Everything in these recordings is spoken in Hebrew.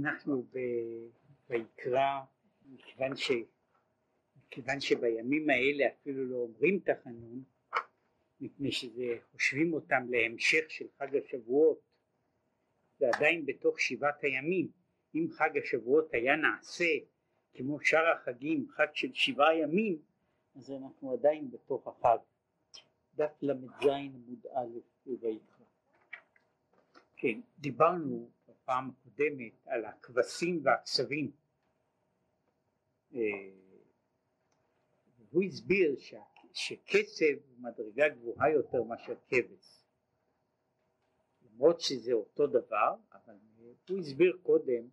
אנחנו ויקרא, מכיוון, ש, מכיוון שבימים האלה אפילו לא אומרים תחנון, מפני שזה חושבים אותם להמשך של חג השבועות, זה עדיין בתוך שבעת הימים. אם חג השבועות היה נעשה כמו שאר החגים, חג של שבעה ימים, אז אנחנו עדיין בתוך החג. דף ל"ז עמוד א' ויקרא. כן, דיברנו בפעם הקודמת על הכבשים והכסבים. אה, הוא הסביר ש... שקצב הוא מדרגה גבוהה יותר מאשר כבש. למרות שזה אותו דבר, אבל הוא הסביר קודם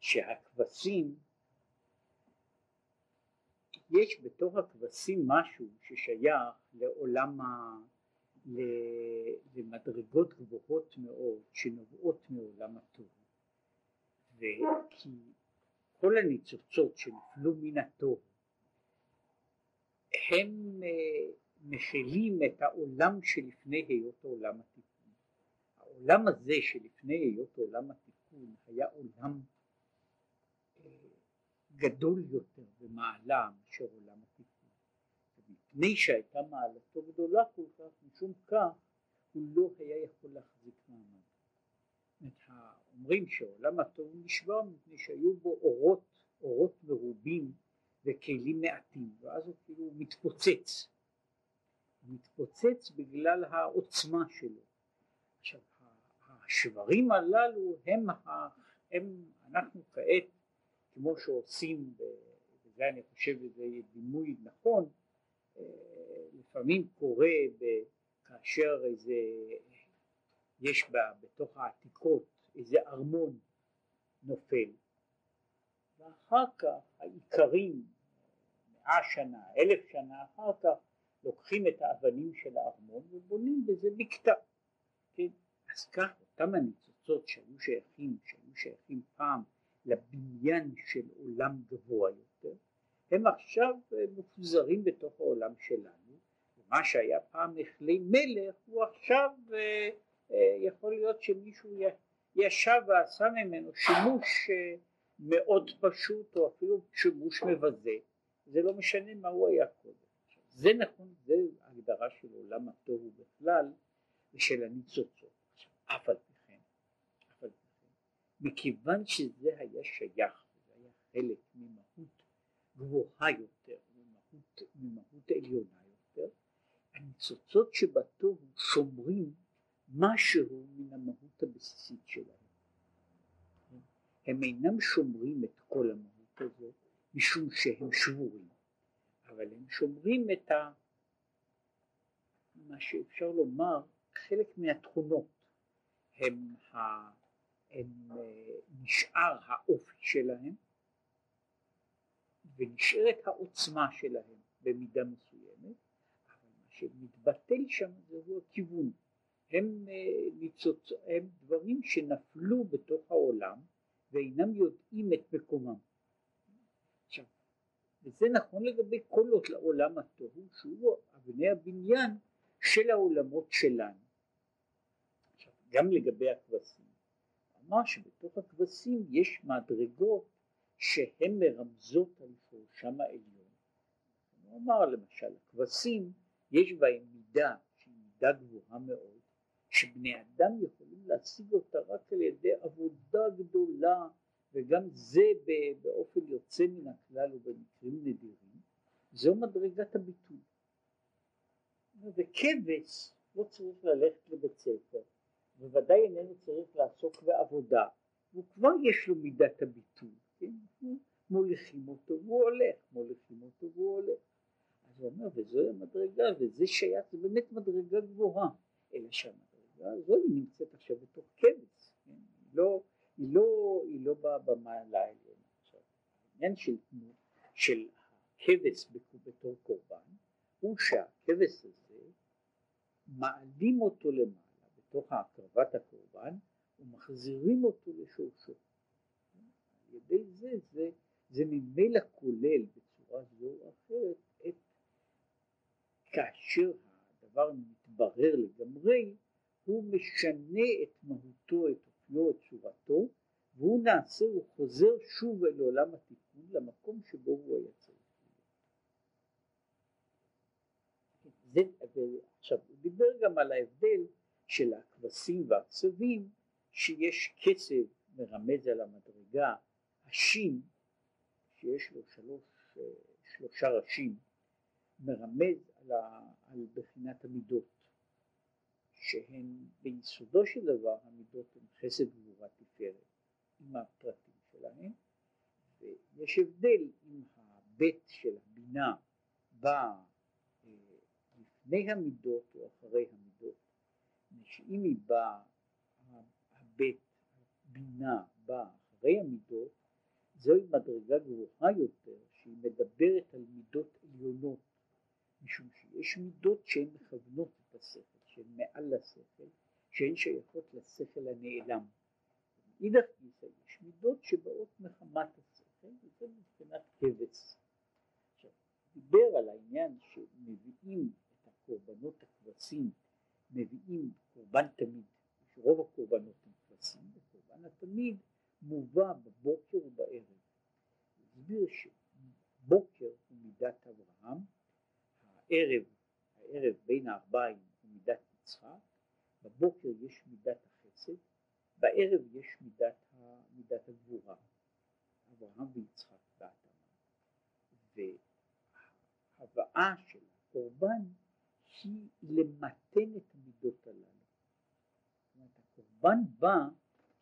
שהכבשים יש בתוך הכבשים משהו ששייך לעולם ה... למדרגות גבוהות מאוד שנובעות מעולם התורה וכי כל הניצוצות שנפלו מן התורה הם אה, מכילים את העולם שלפני היות עולם התיקון. העולם הזה שלפני היות עולם התיקון היה עולם אה, גדול יותר במעלה מאשר עולם התיקון. מפני שהייתה מעלתו גדולה כל כך, משום כך הוא לא היה יכול להחזיק מעמד. אומרים שעולם התוהו נשבר מפני שהיו בו אורות, אורות מרובים וכלים מעטים, ואז הוא כאילו מתפוצץ. מתפוצץ בגלל העוצמה שלו. עכשיו, השברים הללו הם, הם אנחנו כעת, כמו שעושים, וזה אני חושב שזה דימוי נכון, אה, לפעמים קורה כאשר איזה, יש בה בתוך העתיקות איזה ארמון נופל, ואחר כך האיכרים מאה שנה, אלף שנה אחר כך, לוקחים את האבנים של הארמון ובונים בזה בקתה. כן? אז כך אותם הניצוצות שהיו שייכים, שהיו שייכים פעם לבניין של עולם גבוה יותר, הם עכשיו אה, מפוזרים בתוך העולם שלנו, ומה שהיה פעם מכלי מלך הוא עכשיו אה, אה, יכול להיות שמישהו ישב ועשה ממנו שימוש מאוד פשוט או אפילו שימוש מבזה זה לא משנה מה הוא היה קודם. זה נכון, זה הגדרה של עולם התוהו בכלל ושל הניצוצות. אף על פי כן, אף על פי כן, מכיוון שזה היה שייך, זה היה חלק ממהות גבוהה יותר, ממהות, ממהות עליונה יותר, הניצוצות שבתוהו שומרים משהו מן המהות הבסיסית שלהם. הם אינם שומרים את כל המהות הזאת, משום שהם שבורים, אבל הם שומרים את ה... מה שאפשר לומר חלק מהתכונות הם, ה... הם אה, נשאר האופי שלהם ונשארת העוצמה שלהם במידה מסוימת, אבל מה שמתבטל שם זהו הכיוון. הם, אה, ניצוצ... הם דברים שנפלו בתוך העולם ואינם יודעים את מקומם. וזה נכון לגבי כל עולם התוהו שהוא אבני הבניין של העולמות שלנו. עכשיו, גם לגבי הכבשים, אמר שבתוך הכבשים יש מדרגות שהן מרמזות על שורשם העליון. הוא אמר למשל, הכבשים יש בהם מידה שהיא מידה גבוהה מאוד, שבני אדם יכולים להשיג אותה רק על ידי עבודה גדולה וגם זה באופן יוצא מן הכלל ובמקרים נדירים, זו מדרגת הביטוי. וכבש לא צריך ללכת לבית ספר, בוודאי איננו צריך לעסוק בעבודה, הוא כבר יש לו מידת הביטוי, כן? מוליכים אותו והוא הולך, מוליכים אותו והוא הולך. אז הוא אומר, וזוהי המדרגה, וזה שייך, זה באמת מדרגה גבוהה, אלא שהמדרגה הזו היא נמצאת עכשיו בתוך כבש, כן? לא היא לא, היא לא באה במעלה העליונה. עכשיו, העניין של, של הכבש בתור קורבן הוא שהכבש הזה מעלים אותו למעלה בתוך הקרבת הקורבן ומחזירים אותו לשורשו. על ידי זה, זה, זה ממילא כולל בצורה זו או אחרת את כאשר הדבר מתברר לגמרי הוא משנה את מהותו, את אופיו, את צורתו, והוא נעשה, הוא חוזר שוב אל עולם התיקון, למקום שבו הוא היה צריך להיות. עכשיו, הוא דיבר גם על ההבדל של הכבשים והקצבים, שיש קצב מרמז על המדרגה, השין, שיש לו שלוש, שלושה ראשים, מרמז על, ה, על בחינת המידות, שהן ביסודו של דבר המידות הן חסד גבורה תפארת, עם הפרטים שלהן, ויש הבדל אם הבית של הבינה בא אה, לפני המידות או אחרי המידות, שאם היא באה, הבית, הבינה באה אחרי המידות, זוהי מדרגה גבוהה יותר שהיא מדברת על מידות עליונות משום שיש מידות שהן מכוונות את השכל, שהן מעל לשכל, שהן שייכות לשכל הנעלם. מאידך גיסא יש מידות שבאות מחמת השכל, וזה מבחינת כבש. עכשיו, דיבר על העניין שמביאים את הקורבנות הכבשים, מביאים קורבן תמיד, שרוב הקורבנות הם כבשים, וקורבן התמיד מובא בבוקר ובערב. הסביר שבוקר הוא מידת אברהם, הערב, הערב בין הארבעים הוא מידת יצחק, בבוקר יש מידת החסד, בערב יש מידת, מידת הגבורה, אברהם ויצחק בהתאמה. וההבאה של הקורבן היא למתן את המידות הללו. זאת אומרת, הקורבן בא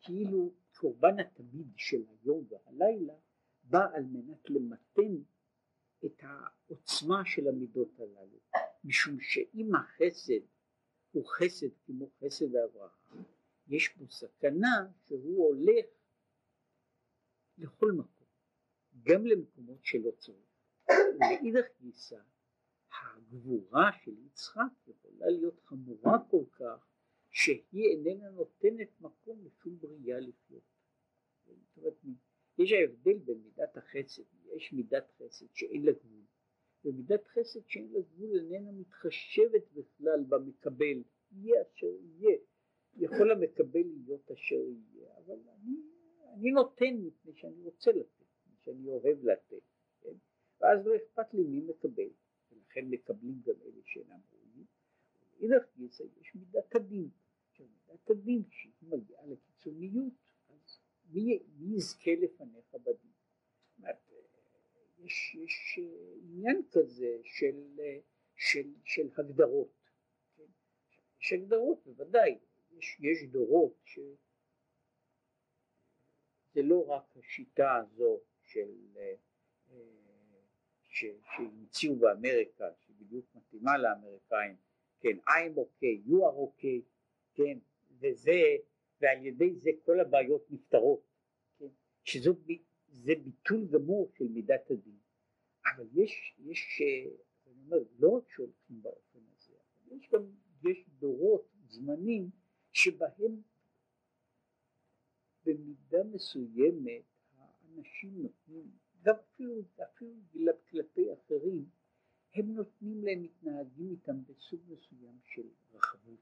כאילו קורבן התמיד של היום והלילה בא על מנת למתן את העוצמה של המידות הללו, משום שאם החסד הוא חסד כמו חסד אברהם, יש בו סכנה שהוא הולך לכל מקום, גם למקומות שלא צריך. ומאידך גיסא, הגבורה של יצחק יכולה להיות חמורה כל כך, שהיא איננה נותנת מקום לשום בריאה לחיות. יש ההבדל בין מידת החסד, יש מידת חסד שאין לה גבול, ומידת חסד שאין לה גבול איננה מתחשבת בכלל במקבל, יהיה אשר יהיה, יכול המקבל להיות אשר יהיה, אבל אני, אני נותן מפני שאני רוצה לתת, מפני שאני אוהב לתת, כן? ואז לא אכפת לי מי מקבל, ולכן מקבלים גם אלה שאינם ראויים, ואידך גיסא יש מידת הדין, עכשיו מידת הדין כשהיא מגיעה לקיצוניות מי, מי יזכה לפניך בדין? יש, יש עניין כזה של, של, של הגדרות, כן? יש הגדרות בוודאי, יש, יש דורות ש... זה לא רק השיטה הזו של, ש, שהמציאו באמריקה, שבדיוק מתאימה לאמריקאים, כן, I'm okay, you are okay, כן, וזה ועל ידי זה כל הבעיות נפתרות, כן? שזה ביטול גמור של מידת הדין. אבל יש, יש, אני אומר, לא רק שהולכים באופן הזה, אבל יש גם, יש דורות, זמנים, שבהם במידה מסוימת האנשים נותנים, גם אפילו, אפילו כלפי אחרים, הם נותנים להם, מתנהגים איתם בסוג מסוים של רחבות,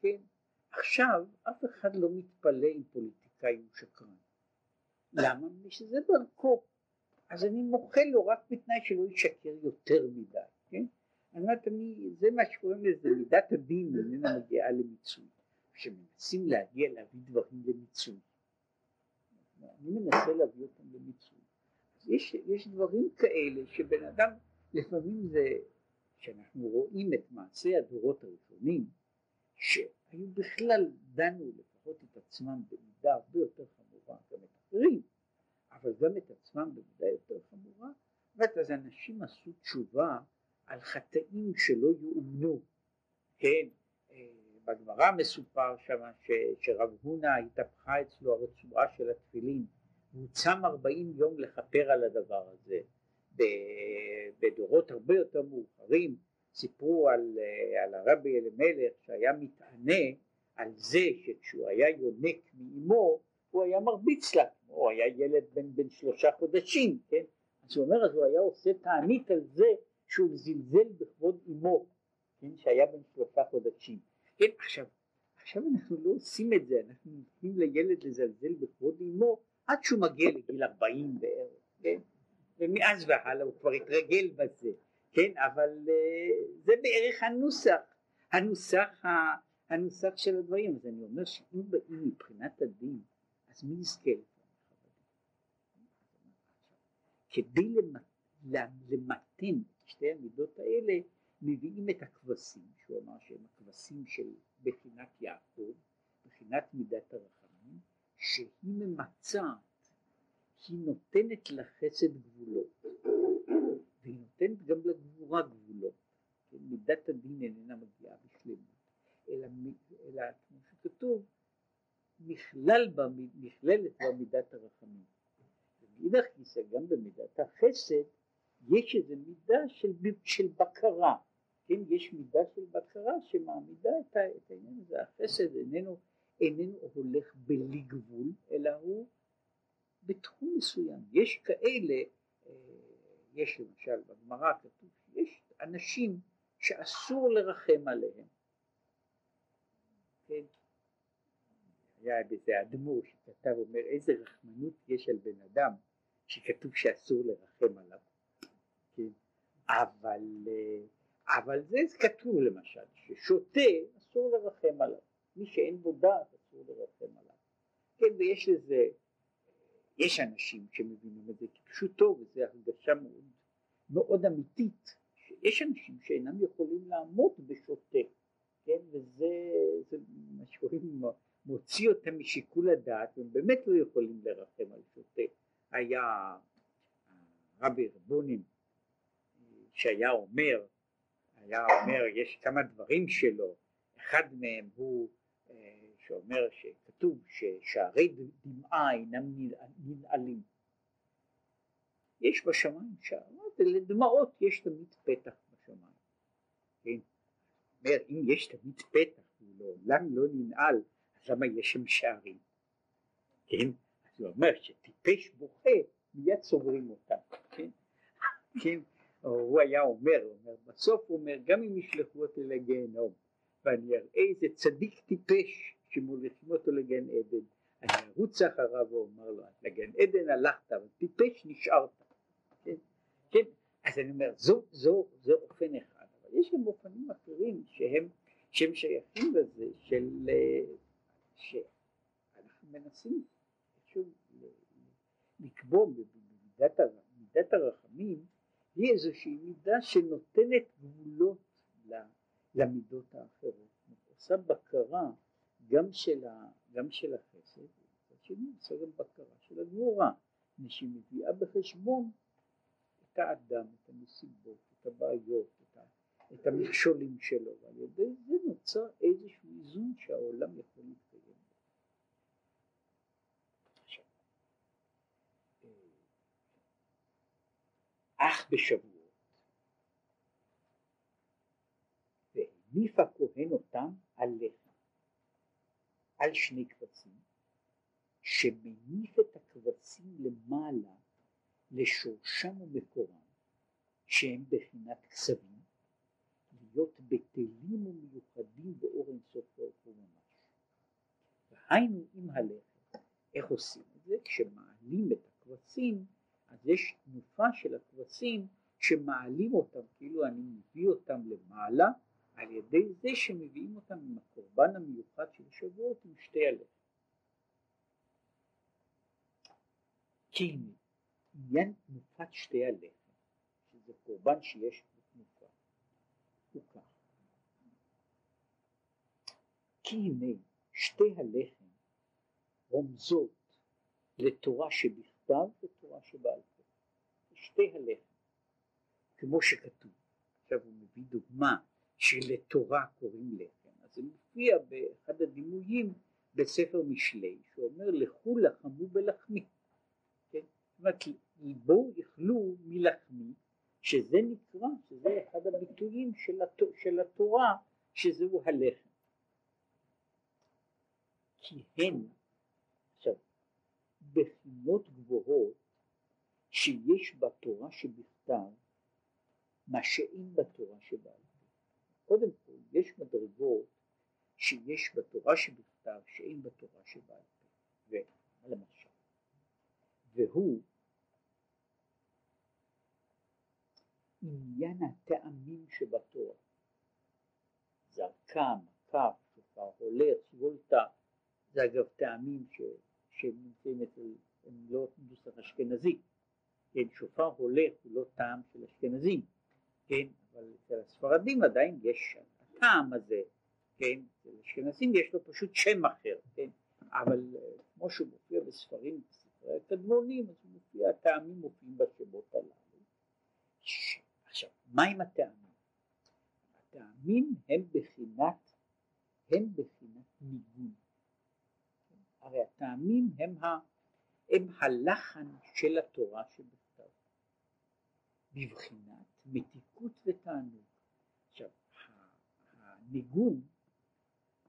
כן? עכשיו אף אחד לא מתפלא אם פוליטיקאי הוא שקרן. למה? מפני שזה דרכו. אז אני מוחל לו רק בתנאי שלא ישקר יותר מדי, כן? אני אומרת, אני, זה מה שקוראים לזה מידת הדין איננה מגיעה למיצוי. כשמנסים להגיע להביא דברים למיצוי. אני מנסה להביא אותם למיצוי. אז יש, יש דברים כאלה שבן אדם, לפעמים זה, שאנחנו רואים את מעשי הדורות הראשונים, ש... היו בכלל דנו לפחות את עצמם במידה הרבה יותר חמורה, גם את אחרים, אבל גם את עצמם במידה יותר חמורה, זאת אז אנשים עשו תשובה על חטאים שלא יאומנו, כן, אה, בגמרא מסופר שם שרב הונא התהפכה אצלו הרצועה של התפילין, והוא צם ארבעים יום לכפר על הדבר הזה, בדורות הרבה יותר מאוחרים. סיפרו על, אה, על הרבי אלימלך שהיה מתענה על זה שכשהוא היה יונק מאמו הוא היה מרביץ לה, הוא היה ילד בן, בן שלושה חודשים, כן? אז הוא אומר אז הוא היה עושה תענית על זה שהוא זלזל בכבוד אמו, כן? שהיה בן שלושה חודשים. כן, עכשיו, עכשיו אנחנו לא עושים את זה, אנחנו נותנים לילד לזלזל בכבוד אמו עד שהוא מגיע לגיל 40 בערך, כן? ומאז והלאה הוא כבר התרגל בזה, כן? אבל uh, זה בערך הנוסח, הנוסח, הנוסח של הדברים, אז אני אומר שאם באים מבחינת הדין, אז מי יזכה כדי למתן את שתי המידות האלה מביאים את הכבשים, שהוא אמר שהם הכבשים של בחינת יעקב, בחינת מידת הרחמים, שהיא ממצעת, היא נותנת לחסד גבולות, והיא נותנת גם לגבורה גבולות, כן? מידת הדין איננה מגיעה בשלמות, אלא, אלא כמו שכתוב, נכלל בה, נכללת בה מידת הרחמים. ומאידך גיסא גם במידת החסד יש איזו מידה של, של בקרה, כן, יש מידה של בקרה שמעמידה את, את העניין הזה, החסד איננו, איננו הולך בלי גבול, אלא הוא בתחום מסוים. יש כאלה, אה, יש למשל בגמרא כתוב שיש אנשים שאסור לרחם עליהם. כן, היה בזה אדמו"ר שכתב, אומר איזה רחמנות יש על בן אדם שכתוב שאסור לרחם עליו, כן, אבל אה, אבל זה כתוב למשל, ששוטה אסור לרחם עליו, מי שאין בו דעת אסור לרחם עליו, כן ויש לזה, יש אנשים שמבינים את זה כפשוטו וזו הרגשה מאוד, מאוד אמיתית, שיש אנשים שאינם יכולים לעמוד בשוטה, כן וזה זה מה שקוראים מוציא אותם משיקול הדעת והם באמת לא יכולים לרחם על שוטה, היה רבי רבונים שהיה אומר היה אומר, יש כמה דברים שלו, אחד מהם הוא אה, שאומר שכתוב ששערי דמעה אינם ננעלים. יש בשמיים שערות, לדמעות יש תמיד פתח בשמיים. כן? אומר, אם יש תמיד פתח הוא לעולם לא ננעל, למה יש שם שערים? כן? אז הוא אומר שטיפש בוכה מיד סוגרים אותם, כן? כן? הוא היה אומר, אומר, בסוף הוא אומר, גם אם ישלחו אותי לגיהנום, ואני אראה איזה צדיק טיפש שמוליכים אותו לגן עדן, אני ארוץ אחריו ואומר לו, לגן עדן הלכת, אבל טיפש נשארת. כן, כן, אז אני אומר, זו, זו, זו אופן אחד, אבל יש גם אופנים אחרים שהם, שהם שייכים לזה, של, שאנחנו מנסים שוב לקבוע במידת הרחמים היא איזושהי מידה שנותנת גבולות למידות האחרות, עושה בקרה גם של, ה, גם של החסד, ומצד שני עושה גם בקרה של הגבורה, שהיא מביאה בחשבון את האדם, את הנסיבות, את הבעיות, את, המכשולים שלו, ועל ידי זה נוצר איזשהו איזון שהעולם יכול להתקיים. אך בשבועות. והניף הכהן אותם על לחם, על שני כבשים, שמניף את הכבשים למעלה לשורשם ומקורם, שהם בחינת כסבים, להיות בטלים ומיוחדים באור אינסוף ברוך הוא ממש. והיינו עם הלחם, איך עושים את זה? כשמעלים את הכבשים אז יש תנופה של הכבשים שמעלים אותם, כאילו אני מביא אותם למעלה, על ידי זה שמביאים אותם עם הקורבן המיוחד של שבועות עם שתי הלחם. כי עניין תנופת שתי הלחם, שזה קורבן שיש הוא. כי הנה שתי הלחם רומזות לתורה שבכלל בכתב ותורה שבעל פה. שתי הלחם, כמו שכתוב. עכשיו הוא מביא דוגמה שלתורה קוראים לחם, אז זה מופיע באחד הדימויים בספר משלי, שאומר לכו לחמו בלחמי. כן? זאת אומרת, בואו יאכלו מלחמי, שזה נקרא, שזה אחד הביטויים של, הת... של התורה, שזהו הלחם. כי הן בחינות גבוהות שיש בתורה שבכתב מה שאין בתורה שבעל פה. קודם כל יש מדרגות שיש בתורה שבכתב שאין בתורה שבעל פה, ולמשל, והוא עניין הטעמים שבתורה, זרקה, מכה, שופר, הולך, וולטה, זה אגב טעמים ש, שנמצאים אצל, הם לא נוסח אשכנזי, כן, שופר הולך הוא לא טעם של אשכנזים, כן, אבל אצל הספרדים עדיין יש הטעם הזה, כן, אצל אשכנזים יש לו פשוט שם אחר, כן, אבל אה, כמו שהוא מופיע בספרים, בספרי הקדמונים, אז הוא מופיע, הטעמים מופיעים בשמות הללו. עכשיו, מה עם הטעמים? הטעמים הם בחינת, הם בחינת ניגון. הרי הטעמים הם, ה, הם הלחן של התורה שבכתב, בבחינת מתיקות ותענוג. עכשיו, הניגון,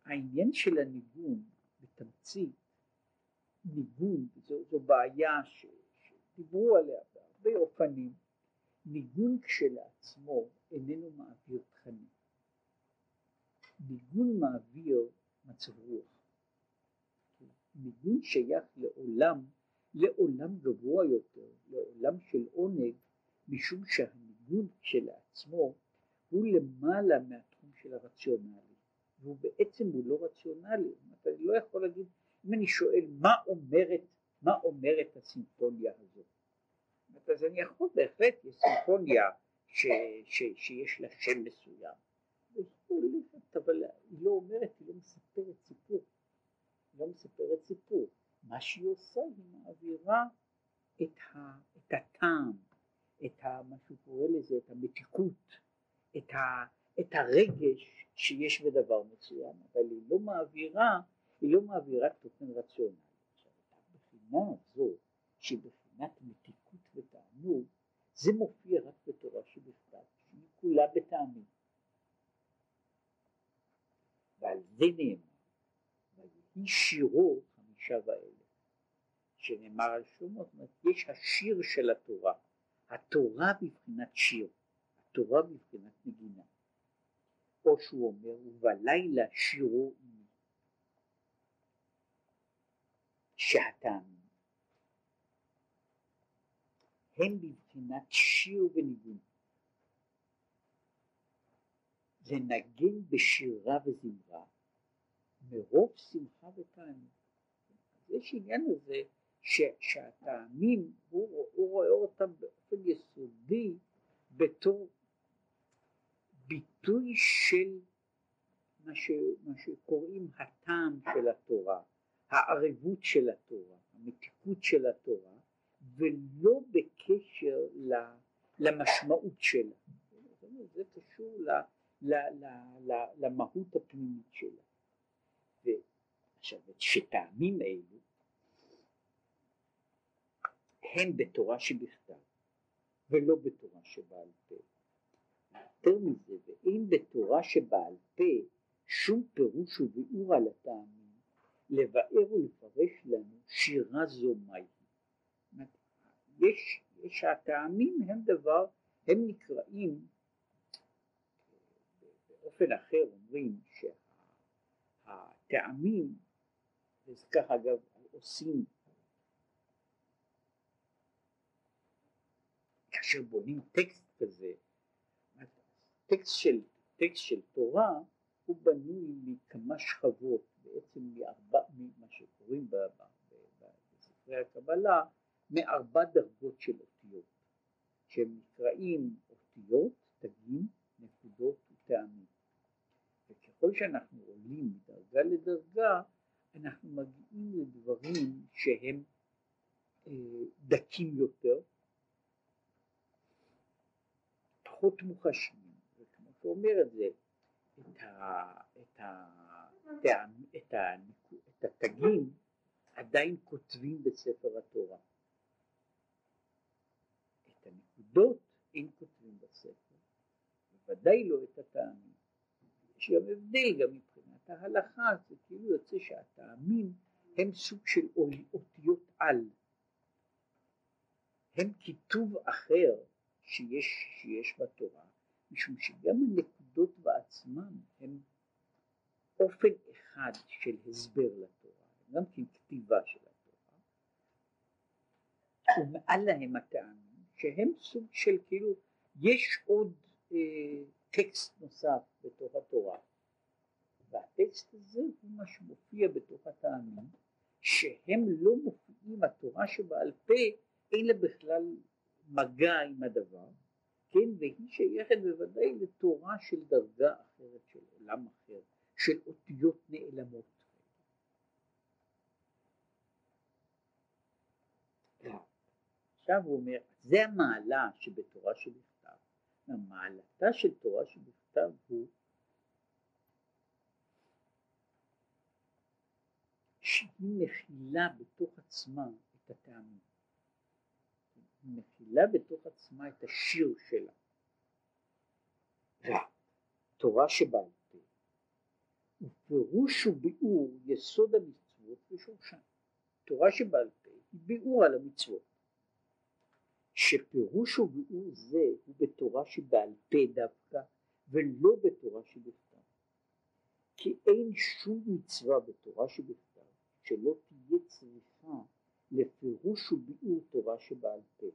העניין של הניגון בתמצית, ניגון, זו, זו בעיה ש, שדיברו עליה בהרבה אופנים, ניגון כשלעצמו איננו מעביר תכנים. ניגון מעביר מצב רוח. ניגון שייך לעולם, לעולם גבוה יותר, לעולם של עונג, משום שהניגון כשלעצמו הוא למעלה מהתחום של הרציונלי, והוא בעצם הוא לא רציונלי, אתה לא יכול להגיד, אם אני שואל מה אומרת, מה אומרת הסימפוניה הזאת, אז אני יכול בהחלט, יש סימפוניה ש, ש, שיש לה שם מסוים, אבל היא לא אומרת, היא לא מספרת סיפור, היא לא מספרת סיפור, מה שהיא עושה היא מעבירה את, ה, את הטעם, את ה, מה שהוא קורא לזה, את המתיקות, את, ה, את הרגש שיש בדבר מסוים, אבל היא לא מעבירה, היא לא מעבירה תוכן רציונלי. הבחינה הזו, שהיא בחינת מתיקות ותענוג, זה מופיע רק בתורה שבכתב, שהיא כולה בטעמים. ועל זה נאמר, ויהי שירו חמישה ואלה, שנאמר על שלמה, זאת אומרת, יש השיר של התורה, התורה בבחינת שיר, התורה בבחינת נגינה, או שהוא אומר, ובלילה שירו עמי, שהטעמים הם בבחינת שיר וניגון. לנגן בשירה וזמרה מרוב שמחה ותענוג. יש עניין הזה ש, שהטעמים, הוא, הוא רואה אותם באופן יסודי בתור ביטוי של מה, ש, מה שקוראים הטעם של התורה, הערבות של התורה, המתיקות של התורה, ולא בקשר למשמעות שלה. זה קשור ל, ל, ל, ל, למהות הפנימית שלה. ועכשיו, שטעמים אלו הם בתורה שבכתב ולא בתורה שבעל פה. יותר מזה, ואין בתורה שבעל פה שום פירוש וביאור על הטעמים, לבאר ולפרש לנו שירה זו מהי. יש, יש הטעמים הם דבר, הם נקראים באופן אחר אומרים שהטעמים, וזה כך אגב עושים כאשר בונים טקסט כזה, טקסט של, טקסט של תורה הוא בנוי מכמה שכבות, בעצם מארבע, ממה שקוראים בספרי הקבלה, מארבע דרגות של אותיות, שהם נקראים אותיות, תגים, נקודות וטעמים. וככל שאנחנו עולים מדרגה לדרגה, אנחנו מגיעים לדברים שהם אה, דקים יותר, פחות מוחשיים, וכמו שאומר את זה, את, ה, את, ה, את, ה, את, ה, את התגים עדיין כותבים בספר התורה. הנקודות אין כותבים בספר, בוודאי לא את הטעמים. יש גם הבדל גם מבחינת ההלכה, זה כאילו יוצא שהטעמים הם סוג של אותיות על, הם כיתוב אחר שיש, שיש בתורה, משום שגם הנקודות בעצמן הם, אופן אחד של הסבר לתורה, גם כן כתיבה של התורה, ומעל להם הטעמים שהם סוג של כאילו, יש עוד אה, טקסט נוסף בתוך התורה, והטקסט הזה הוא מה שמופיע בתוך הטעמים, שהם לא מופיעים, התורה שבעל פה אין לה בכלל מגע עם הדבר, כן, והיא שייכת בוודאי לתורה של דרגה אחרת, של עולם אחר, של אותיות נעלמות. עכשיו הוא אומר, זה המעלה שבתורה שבכתב. המעלתה של תורה שבכתב הוא שהיא מכילה בתוך עצמה את הטעמים. היא מכילה בתוך עצמה את השיר שלה. תורה שבעל פה ופירוש וביאור יסוד המצוות ושורשן. תורה שבעל פה היא ביאור על המצוות. שפירוש וביאור זה הוא בתורה שבעל פה דווקא ולא בתורה שבכתב. כי אין שום מצווה בתורה שבכתב שלא תהיה צריכה לפירוש וביאור תורה שבעל פה.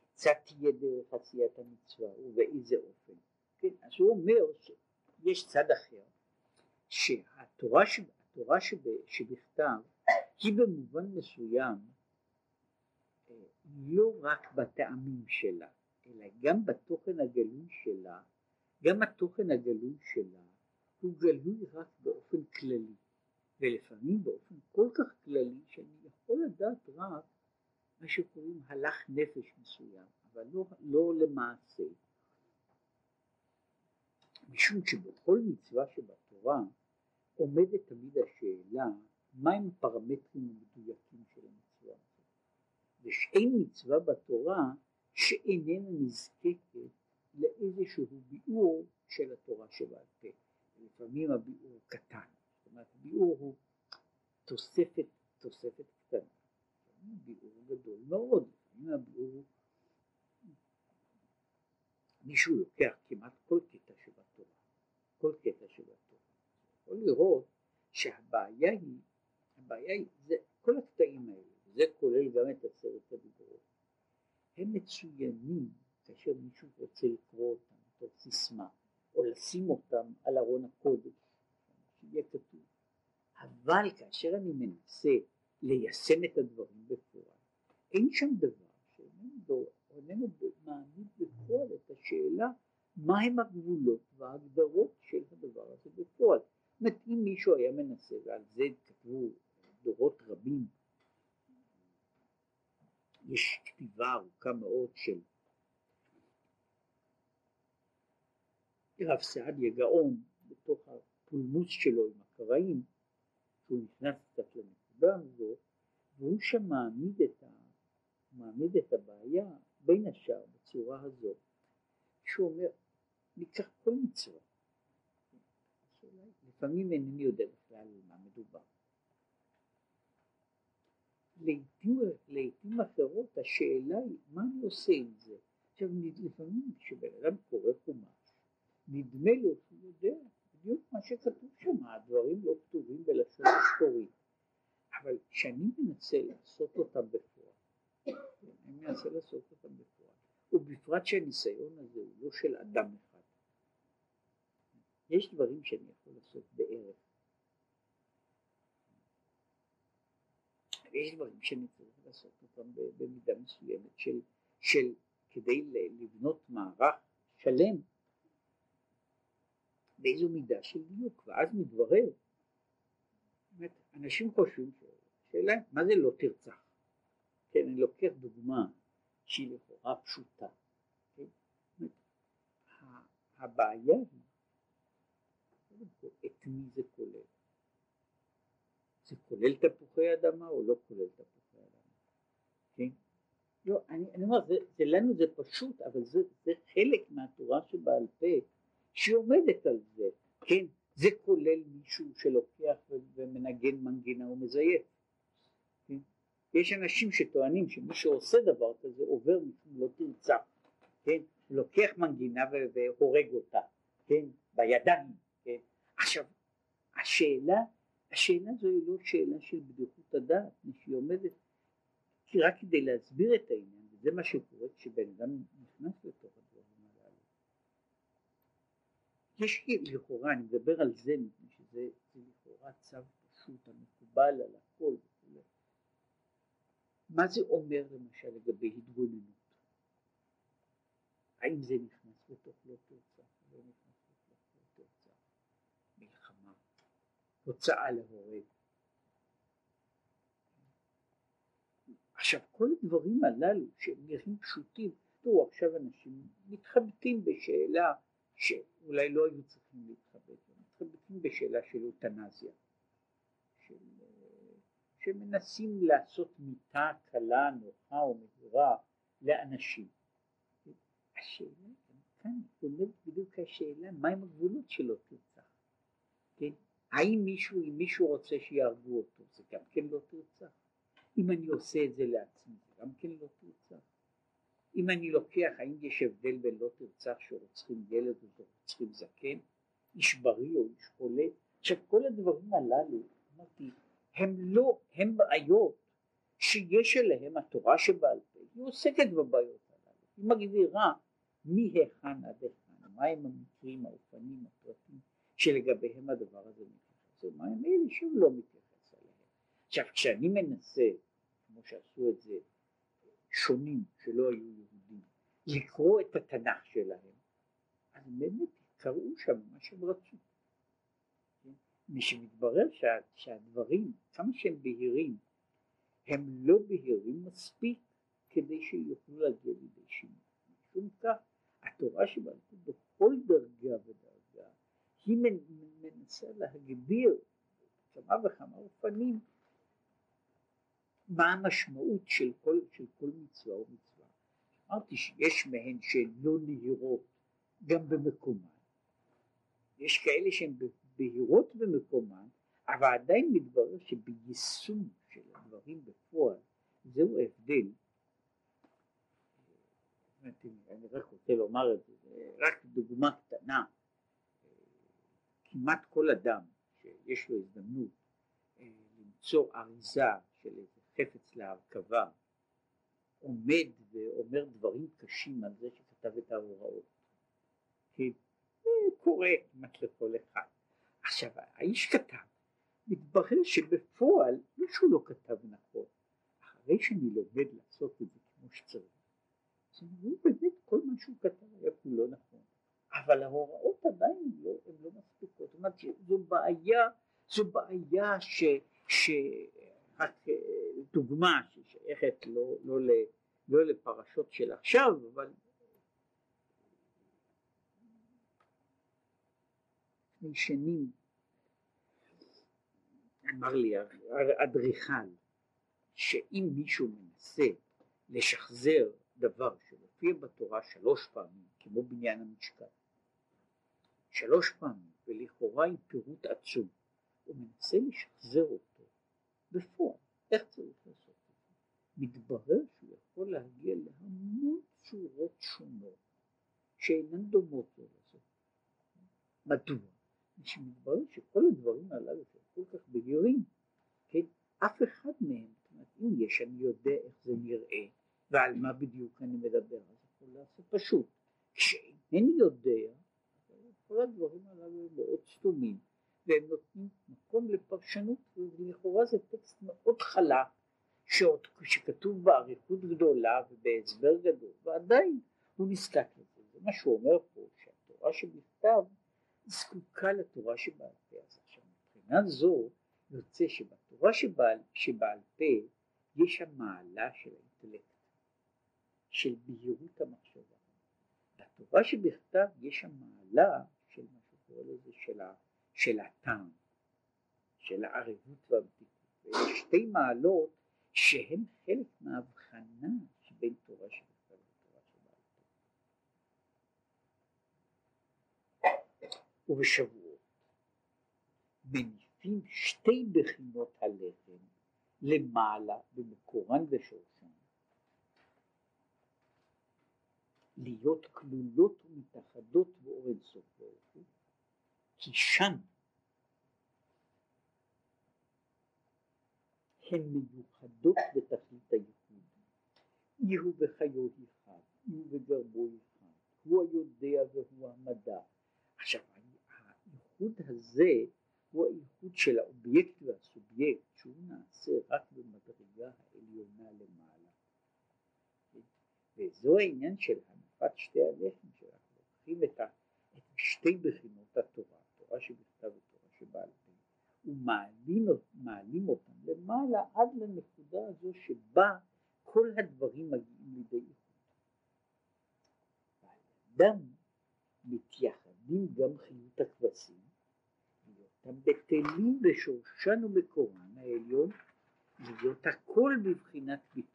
כיצד תהיה דרך עשיית המצווה ובאיזה אופן. כן, אז הוא אומר שיש צד אחר, שהתורה שב, שבכתב היא במובן מסוים לא רק בטעמים שלה, אלא גם בתוכן הגלוי שלה, גם התוכן הגלוי שלה הוא גלוי רק באופן כללי. ולפעמים באופן כל כך כללי שאני יכול לדעת רק מה שקוראים הלך נפש מסוים, אבל לא, לא למעשה. משום שבכל מצווה שבתורה עומדת תמיד השאלה מהם הפרמטרים המדויקים של המצווה. ושאין מצווה בתורה שאיננה נזקקת לאיזשהו ביאור של התורה שבעל פה. לפעמים הביאור קטן, אומרת ביאור הוא תוספת, תוספת קטנה, ביאור גדול מאוד, לפעמים הביאור מישהו לוקח כמעט כל קטע שבתורה, כל קטע שבתורה, יכול לראות שהבעיה היא, הבעיה היא, זה כל הקטעים האלה, זה כולל גם את עשרת הדיברות, הם מצוינים כאשר מישהו רוצה לקרוא אותם בתור סיסמה, או לשים אותם על ארון הקודש, שיהיה כתוב. אבל כאשר אני מנסה ליישם את הדברים בפועל, אין שם דבר שאיננו מעמיד בפועל את השאלה מהם הגבולות וההגדרות של הדבר הזה בפועל. זאת אומרת, אם מישהו היה מנסה, ועל זה כתבו דורות רבים, יש כתיבה ארוכה מאוד של רב סעדיה גאון בתוך הפולמוס שלו עם הקראים, שהוא נכנס קצת לנקודה הזו, והוא שם מעמיד את, ה, מעמיד את הבעיה בין השאר בצורה הזו, שהוא אומר, ניקח כל מצווה, לפעמים אינני יודע בכלל על מה מדובר. לעיתים, לעיתים אחרות השאלה היא מה אני עושה עם זה. עכשיו לפעמים כשבן אדם קורא חומש, נדמה לו שהוא יודע בדיוק מה שכתוב שם, הדברים לא כתובים בלשון מסתורית, אבל כשאני מנסה לעשות אותם בפועל, אני מנסה לעשות אותם בפועל, ובפרט שהניסיון הזה הוא לא של אדם אחד. יש דברים שאני יכול לעשות בערך. ויש דברים שאני צריך לעשות אותם במידה מסוימת של, של כדי לבנות מערך שלם באיזו מידה של דיוק, ואז מתברר, אנשים חושבים, שאלה, מה זה לא תרצח? כן, אני לוקח דוגמה שהיא לכאורה פשוטה, כן? הבעיה היא, את מי זה כולל? כולל תפוחי אדמה או לא כולל תפוחי אדמה? כן? לא, אני, אני אומר, זה, זה לנו זה פשוט, אבל זה, זה חלק מהתורה שבעל פה שהיא עומדת על זה, כן, זה כולל מישהו שלוקח ומנגן מנגינה ומזייף, כן? יש אנשים שטוענים שמי שעושה דבר כזה עובר משום לא תרצה, כן, לוקח מנגינה והורג אותה, כן, בידיים, עכשיו, השאלה, השאלה זו היא לא שאלה של בדיחות הדעת, שהיא עומדת, כי רק כדי להסביר את העניין, וזה מה שקורה כשבן אדם נכנס לתוך הדברים הללו. יש לכאורה, אני מדבר על זה, מפני שזה לכאורה צו פשוט המקובל על הכל וכו'. מה זה אומר למשל לגבי התגוננות? האם זה נכנס לתוך לא תרצה, לא לתוך לא תרצה, מלחמה, הוצאה להורג. עכשיו כל הדברים הללו שהם נראים פשוטים, תראו עכשיו אנשים מתחבטים בשאלה שאולי לא היו צריכים להתחבט, מתחבטים בשאלה של אוטנזיה, של, שמנסים לעשות מיטה קלה, נוחה או מהירה לאנשים. השאלה כאן עומדת בדיוק השאלה מהם הגבולות שלא תרצח, כן? האם מישהו, אם מישהו רוצה שיהרגו אותו, זה גם כן לא תרצח. אם אני עושה את זה לעצמי, זה גם כן לא תרצח. אם אני לוקח, האם יש הבדל בין לא תרצח שרוצחים ילד ורוצחים זקן, איש בריא או איש חולה? עכשיו כל הדברים הללו, אמרתי, הם לא, הם בעיות שיש עליהם התורה שבעל פה, היא עוסקת בבעיות הללו, היא מגדירה מהיכן עד היכן, מהם המקרים, האופנים, הפרטים שלגביהם הדבר הזה מתייחס, ומהם אלה שהוא לא מתייחס אליהם. עכשיו כשאני מנסה, כמו שעשו את זה שונים שלא היו יהודים, לקרוא את התנ"ך שלהם, אז באמת קראו שם מה שהם רצו. משמתברר שה, שהדברים, כמה שהם בהירים, הם לא בהירים מספיק כדי שיוכלו להגיע לידי שינוי. משום כך התורה שבעל בכל דרגה ודרגה היא מנסה להגדיר כמה וכמה אופנים מה המשמעות של כל, של כל מצווה ומצווה. אמרתי שיש מהן שהן לא נהירות גם במקומן, יש כאלה שהן בהירות במקומן, אבל עדיין מתברר שביישום של הדברים בפועל זהו ההבדל. אני רק רוצה לומר את זה, רק דוגמה קטנה, כמעט כל אדם שיש לו הזדמנות אה, למצוא אריזה של איזה חפץ להרכבה, עומד ואומר דברים קשים על זה שכתב את ההוראות, כי זה קורה כמעט לכל אחד. עכשיו האיש כתב, מתברר שבפועל שהוא לא כתב נכון, אחרי שאני לומד לעשות את זה כמו שצריך אז הוא באמת כל מה שהוא כתב היה כולו נכון, אבל ההוראות עדיין לא, הן לא מספיקות, זאת אומרת זו בעיה, זו בעיה ש... ש... רק אה, דוגמה ששייכת לא, לא, לא, לא לפרשות של עכשיו, אבל לפני שנים אמר לי אדריכל שאם מישהו מנסה לשחזר דבר שמופיע בתורה שלוש פעמים, כמו בניין המשכן, שלוש פעמים, ולכאורה עם פירוט עצום, הוא מנסה לשחזר אותו בפועל, איך צריך לעשות את זה? מתברר שהוא יכול להגיע להמון צורות שונות שאינן דומות לו לזה. מדוע? שמתברר שכל הדברים הללו שהם כל כך בהירים, כן, אף אחד מהם, אם יש, אני יודע איך זה נראה, ועל מה בדיוק אני מדבר, אז יכול לעשות פשוט. כשאינני יודע, כל הדברים הללו הם מאוד סתומים, והם נותנים מקום לפרשנות, ולכאורה זה טקסט מאוד חלק, שעוד שכתוב באריכות גדולה ובהסבר גדול, ועדיין הוא נזקק לזה. זה מה שהוא אומר פה, שהתורה שבכתב זקוקה לתורה שבעל פה. אז עכשיו מבחינה זו יוצא שבתורה שבעל, שבעל פה יש המעלה של האינטלקט. של בהירות המחשבה. בתורה שבכתב יש המעלה של ה, של הטעם, של הערבות והבדיקות. ויש שתי מעלות שהן חלק מההבחנה שבין תורה שבכתב לתורה שבעל. ובשבועות מניפים שתי בחינות הלחם למעלה במקורן ושורשן להיות כלולות ומתאחדות באור אינסוף ברוך כי שם הן מיוחדות בתכלית היחיד. אי הוא בחיו אחד, אי הוא בגרבו אחד, הוא היודע והוא המדע. עכשיו, האיחוד הזה הוא האיחוד של האובייקט והסובייקט, שהוא נעשה רק במדרגה העליונה למעלה. וזו העניין של הנפת שתי הלחם, שאנחנו לוקחים את שתי בחינות התורה תורה שבכתב ותורה שבעל פה, ומעלים אותם למעלה עד לנקודה הזו שבה כל הדברים מגיעים לידי איכות. האדם מתייחדים גם חיות הכבשים, בהיותם בטלים בשורשן ובקורן העליון, להיות הכל בבחינת ביטוי.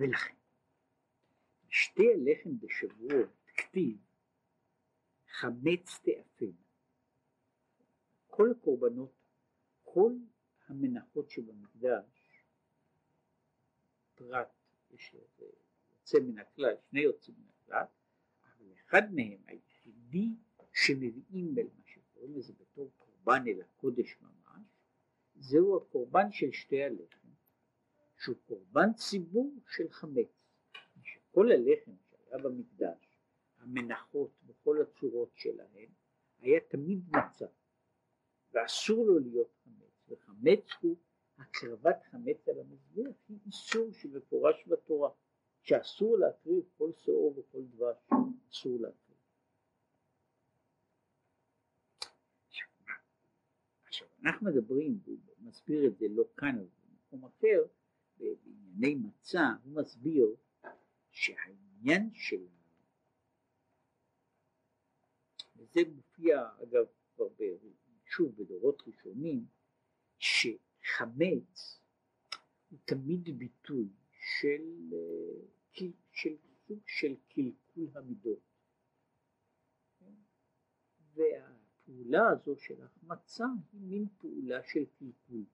ולכן, שתי הלחם בשבועות כתיב חמץ תאפן. כל הקורבנות, כל המנחות שבמקדש, פרט, יש יוצא מן הכלל, שני יוצאים מן הכלל, אבל אחד מהם, היחידי שמביאים אל מה שקוראים לזה בתור קורבן אל הקודש ממש, זהו הקורבן של שתי הלחם, שהוא קורבן ציבור של חמץ. כל הלחם שהיה במקדש, המנחות בכל הצורות שלהן, היה תמיד מצה, ואסור לו להיות חמץ, וחמץ הוא הקרבת חמץ על המזבח, היא איסור שמפורש בתורה, שאסור להקריב כל שאור וכל דבש, אסור להקריב. אנחנו מדברים, הוא מסביר את זה לא כאן אבל במקום אחר, בענייני מצה, הוא מסביר שהעניין של וזה מופיע אגב כבר שוב בדורות ראשונים שחמץ הוא תמיד ביטוי של, של סוג של קלקול המידות. והפעולה הזו של החמצה היא מין פעולה של קלקול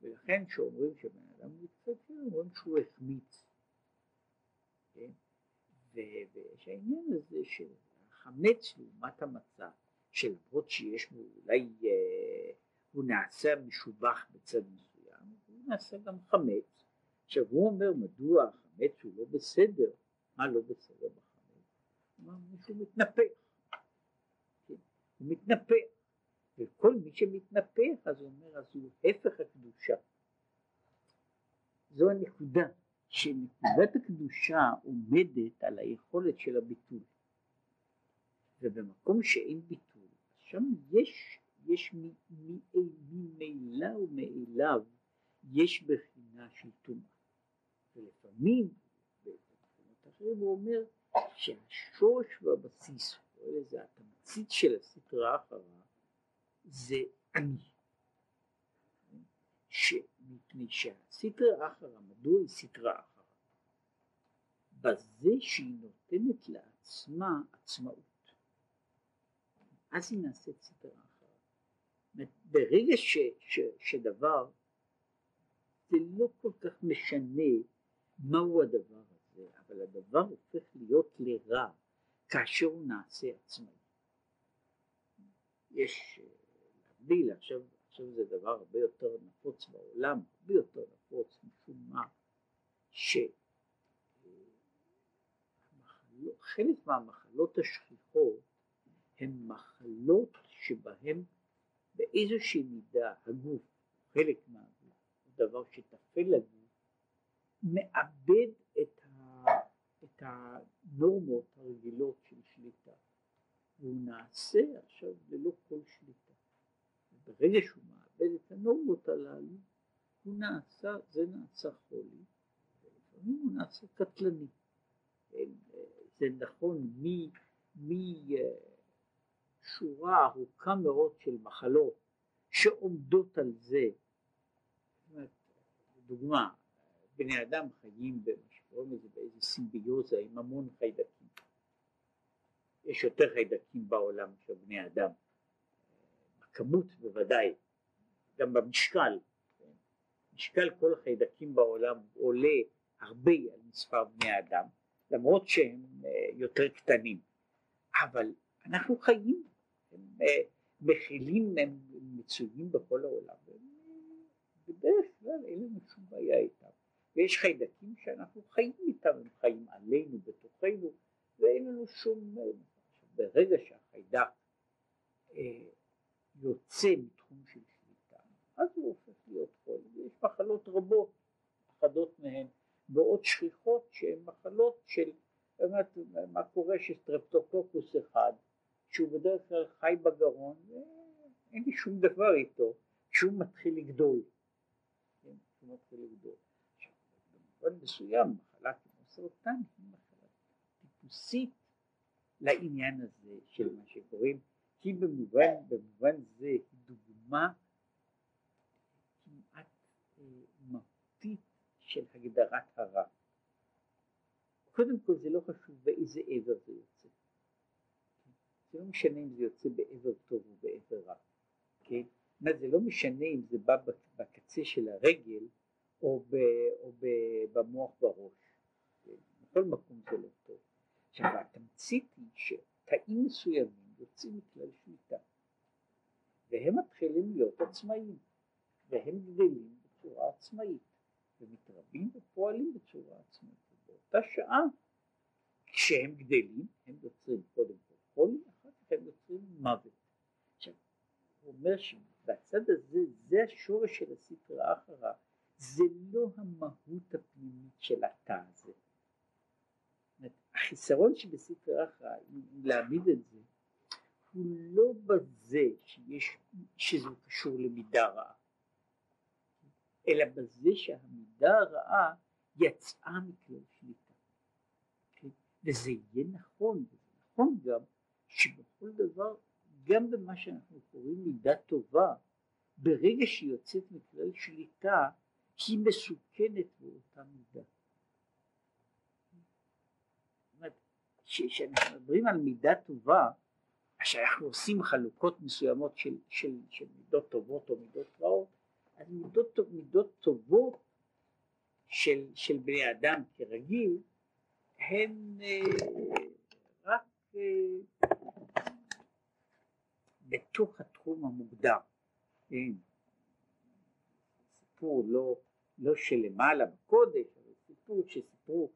ולכן כשאומרים שבן אדם מתקלקל אומרים שהוא החמיץ כן? ויש העניין הזה של החמץ לעומת המצה, שלמרות שיש בו אולי אה, הוא נעשה משובח בצד מסוים, הוא נעשה גם חמץ. עכשיו הוא אומר מדוע החמץ הוא לא בסדר, מה לא בסדר בחמץ? הוא מתנפח, כן? הוא מתנפח, וכל מי שמתנפח אז הוא אומר אז הוא הפך הקדושה. זו הנקודה. שנקודת הקדושה עומדת על היכולת של הביטול ובמקום שאין ביטול שם יש, יש ממילא ומאליו יש בחינה של טומאה ולפעמים במקומות אחרים הוא אומר שהשורש והבסיס זה התמצית של הסטרה האחרה זה אני מפני שהסטרא אחרא, מדוע היא סטרא אחרא? בזה שהיא נותנת לעצמה עצמאות. אז היא נעשית סטרא אחרא. ברגע ש, ש, שדבר, זה לא כל כך משנה מהו הדבר הזה, אבל הדבר הופך להיות לרע כאשר הוא נעשה עצמאי. יש להבדיל עכשיו עכשיו זה דבר הרבה יותר נפוץ בעולם, הרבה יותר נפוץ משום מה, שחלק מהמחלות השכיחות הן מחלות שבהן באיזושהי מידה הגוף, חלק מהגוף, דבר שטפל לגוף, מאבד את, ה, את הנורמות הרגילות של שליטה, והוא נעשה עכשיו ללא כל שליטה. ברגע שהוא מאבד את הנורמות הללו, הוא נעשה, זה נעשה חולי, ולפעמים הוא נעשה קטלני. זה נכון משורה ארוכה מאוד של מחלות שעומדות על זה. לדוגמה, בני אדם חיים במה שקוראים לזה באיזה סימביוזה עם המון חיידקים. יש יותר חיידקים בעולם של בני אדם. בכמות בוודאי, גם במשקל, כן? משקל כל החיידקים בעולם עולה הרבה על מספר בני האדם, למרות שהם יותר קטנים, אבל אנחנו חיים, הם מכילים, הם מצויים בכל העולם, בדרך כלל אין לנו שום בעיה איתם, ויש חיידקים שאנחנו חיים איתם, הם חיים עלינו, בתוכנו, ואין לנו שום, ברגע שהחיידק אה, יוצא מתחום של שליטה, אז הוא הופך להיות חול, ויש מחלות רבות, אחדות מהן מאוד שכיחות שהן מחלות של, באמת, מה קורה שסטרפטוקוקוס אחד, שהוא בדרך כלל חי בגרון, ואין לי שום דבר איתו, כשהוא מתחיל לגדול, כן, כשהוא מתחיל לגדול. במובן מסוים, מחלה כמו סרטן היא מחלה טיפוסית לעניין הזה של מה שקוראים, היא במובן, במובן זה היא דוגמה כמעט אה, מהותית של הגדרת הרע. קודם כל זה לא חשוב באיזה עבר זה יוצא. זה לא משנה אם זה יוצא בעבר טוב או בעבר רע. כן? זה לא משנה אם זה בא בקצה של הרגל או, ב, או ב, במוח בראש. כן? בכל מקום זה לא טוב. עכשיו התמצית היא שתאים מסוימים יוצאים מכלל שליטה והם מתחילים להיות עצמאיים והם גדלים בצורה עצמאית ומתרבים ופועלים בצורה עצמאית. באותה שעה כשהם גדלים הם יוצרים קודם כל חולי, אחר כך הם יוצרים מוות. עכשיו הוא אומר שבצד הזה זה השורש של הספר האחרה זה לא המהות הפנימית של התא הזה. החיסרון שבספר האחרה אם להעמיד את זה הוא לא בזה שיש, שזה קשור למידה רעה אלא בזה שהמידה הרעה יצאה מכלל שליטה. כן? וזה יהיה נכון, וזה נכון גם שבכל דבר, גם במה שאנחנו קוראים מידה טובה, ברגע שהיא יוצאת מכלל שליטה, היא מסוכנת באותה מידה. כשאנחנו מדברים על מידה טובה, כשאנחנו עושים חלוקות מסוימות של, של, של מידות טובות או מידות רעות, אז מידות, מידות טובות של, של בני אדם כרגיל הן אה, רק אה, בתוך התחום המוגדר. כן. סיפור לא, לא שלמעלה בקודש, אבל סיפור שסיפרו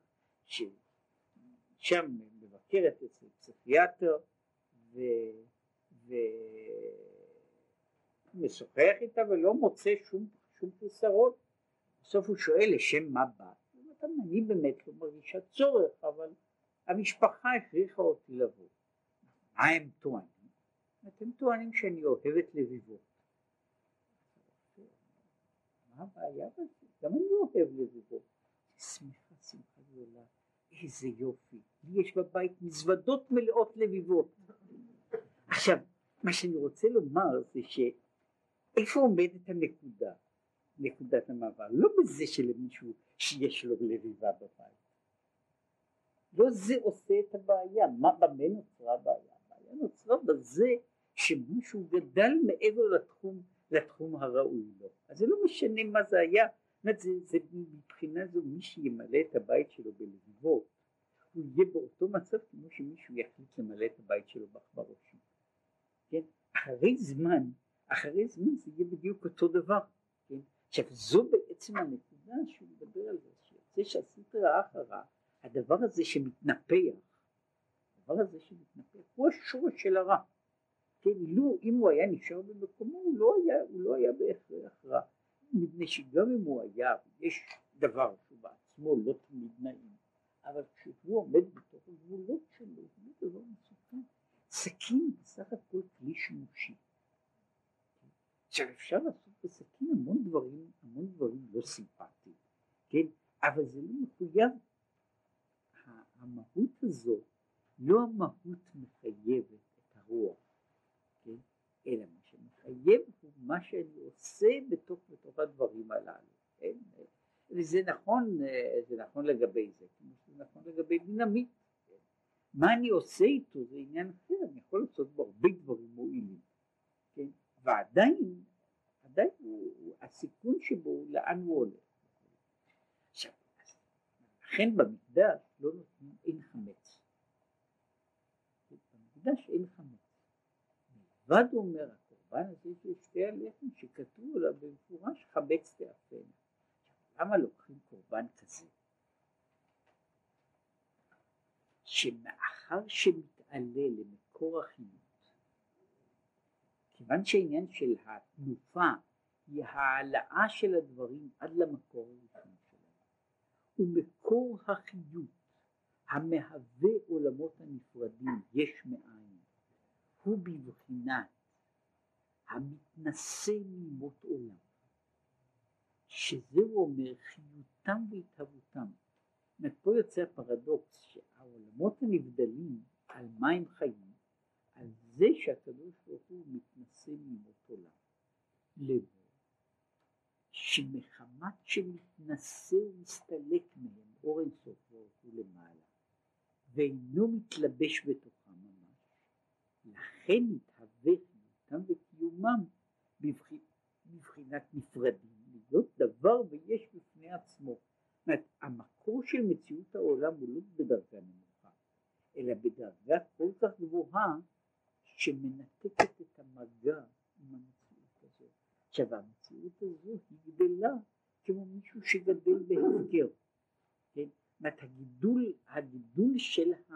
ששם מבקרת אצל פסיכיאטר ומשוחח איתה ולא מוצא שום, שום חיסרון. בסוף הוא שואל לשם מה בא? אני באמת לא מרגישה צורך, אבל המשפחה הכריחה אותי לבוא. מה הם טוענים? אתם טוענים שאני אוהבת לביבות. מה הבעיה בזה? גם אני אוהב לביבות. שמחה, שמחה גדולה. איזה יופי. יש בבית מזוודות מלאות לביבות. עכשיו, מה שאני רוצה לומר זה שאיפה עומדת הנקודה? נקודת המעבר. לא בזה שלמישהו שיש לו לביבה בבית. לא זה עושה את הבעיה. מה, במה נוצרה הבעיה? הבעיה נוצרה בזה שמישהו גדל מעבר לתחום, לתחום הראוי לו. אז זה לא משנה מה זה היה. זה, זה מבחינה זו מי שימלא את הבית שלו בלבבות, הוא יהיה באותו מצב כמו שמישהו יחליט למלא את הבית שלו בראשים. כן? אחרי זמן, אחרי זמן זה יהיה בדיוק אותו דבר. כן? עכשיו זו בעצם הנקודה שהוא מדבר על זה, שיוצא שהסטרה האחרה, הדבר הזה שמתנפח, הדבר הזה שמתנפח הוא השורש של הרע. כן, לו אם הוא היה נשאר במקומו הוא לא היה, הוא לא היה בהכרח רע. מפני שגם אם הוא היה, יש דבר שהוא בעצמו לא תמיד נעים, אבל כשהוא עומד בתוך הגבולות שלו, זה דבר מסוכן. סכין בסך הכל כלי שימושי. עכשיו אפשר לעשות בסכין המון דברים, המון דברים לא סימפטיים, כן? אבל זה לא מחויב. המהות הזו לא המהות מחייבת את הרוח, כן? אלא מה שמחייב הוא מה שאני עושה בתוך, בתוך הדברים הללו, כן? וזה נכון, זה נכון לגבי זה, כמו שזה נכון לגבי דינמיט. מה אני עושה איתו זה עניין אחר, אני יכול לעשות בו הרבה דברים מועילים, כן? ועדיין, עדיין הוא, הסיכון שבו הוא לאן הוא הולך. עכשיו, לכן במקדש לא נותנים אין חמץ. במקדש אין חמץ. הוא אומר הקורבן הזה של שתי הלחם שכתוב עליו במפורש חמץ תאפנה. למה לוקחים קורבן כזה? שמאחר שמתעלה למקור החיות, כיוון שהעניין של התנופה היא העלאה של הדברים עד למקור הראשון שלהם, ומקור החיות המהווה עולמות הנפרדים יש מאין, הוא בבחינת המתנשא ממות עולם, שזהו אומר חיותם והתהוותם. זאת פה יוצא הפרדוקס שהעולמות הנבדלים על מה הם חיים, על זה שהקדוש ברוך הוא מתנשא ממות עולם. לבו שמחמת שמתנשא ומסתלק מהם אור אינסוף ברוך הוא למעלה ואינו מתלבש בתוכם ממש לכן מתהווה חיותם וקיומם בבחינת נפרדים להיות דבר ויש בפני עצמו זאת אומרת המקור של מציאות העולם הוא לא בדרגה נמוכה אלא בדרגה כל כך גבוהה שמנתקת את המגע עם המציאות הזאת עכשיו המציאות הזו היא גדלה כמו מישהו שגדל בהפקר, כן? זאת הגידול, הגידול של, ה,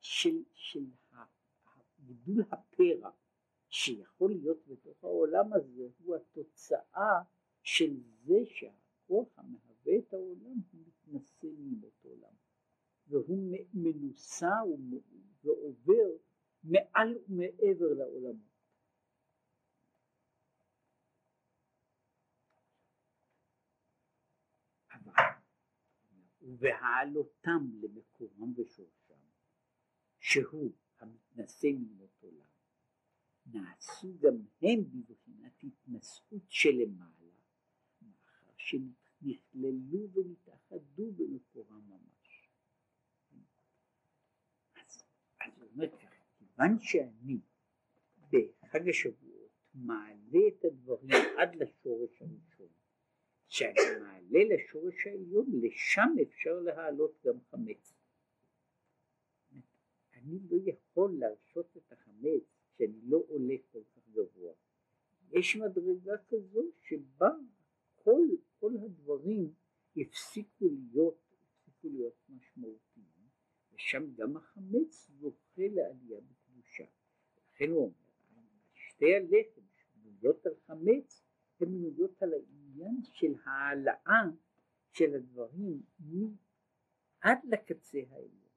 של, של ה, גידול הפרע שיכול להיות בתוך העולם הזה הוא התוצאה של זה שהכוח המהווה את העולם הוא מתנשא ממות עולם. והוא מנוסה ועובר מעל ומעבר לעולמות. ובהעלותם למקורם ושורשם, שהוא המתנשא ממות עולם, נעשו גם הם בבחינת התנשאות שלמעלה, מאחר שנכללו ונתאחדו במקורם ממש. אז, אז אומר ככה, כיוון שאני בחג השבועות מעלה את הדברים עד לשורש הראשון, כשאני מעלה לשורש העליון, לשם אפשר להעלות גם חמץ. אני לא יכול להרשות את החמץ כשאני לא עולה כל כך גבוה. יש מדרגה כזו שבה כל, כל הדברים הפסיקו להיות, הפסיקו להיות משמעותיים, ושם גם החמץ זוכה לעלייה בקדושה. לכן הוא אומר, שתי הלחם שבנויות על חמץ, הן בנויות על העניין של העלאה של הדברים עד לקצה העליון.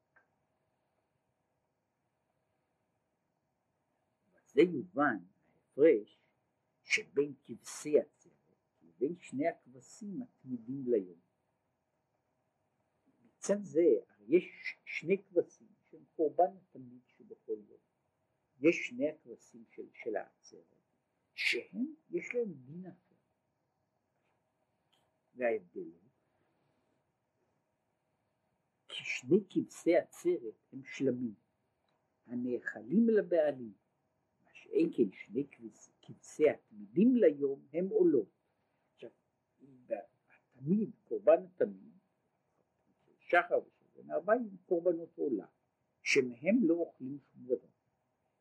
זה יובן ההפרש שבין כבשי עצרת לבין שני הכבשים התמידים ליום. מצד זה יש שני כבשים שהם קורבן התמיד שבכל יום. יש שני הכבשים של, של העצרת שהם יש להם דין אחר. וההבדל הוא כי שני כבשי עצרת הם שלמים הנאכלים לבעלים מה שאין כן שני כבשי התמידים ליום הם עולות. התמיד, קורבן התמיד, שחר ושבן ארבעים קורבנות עולה שמהם לא אוכלים שום דבר.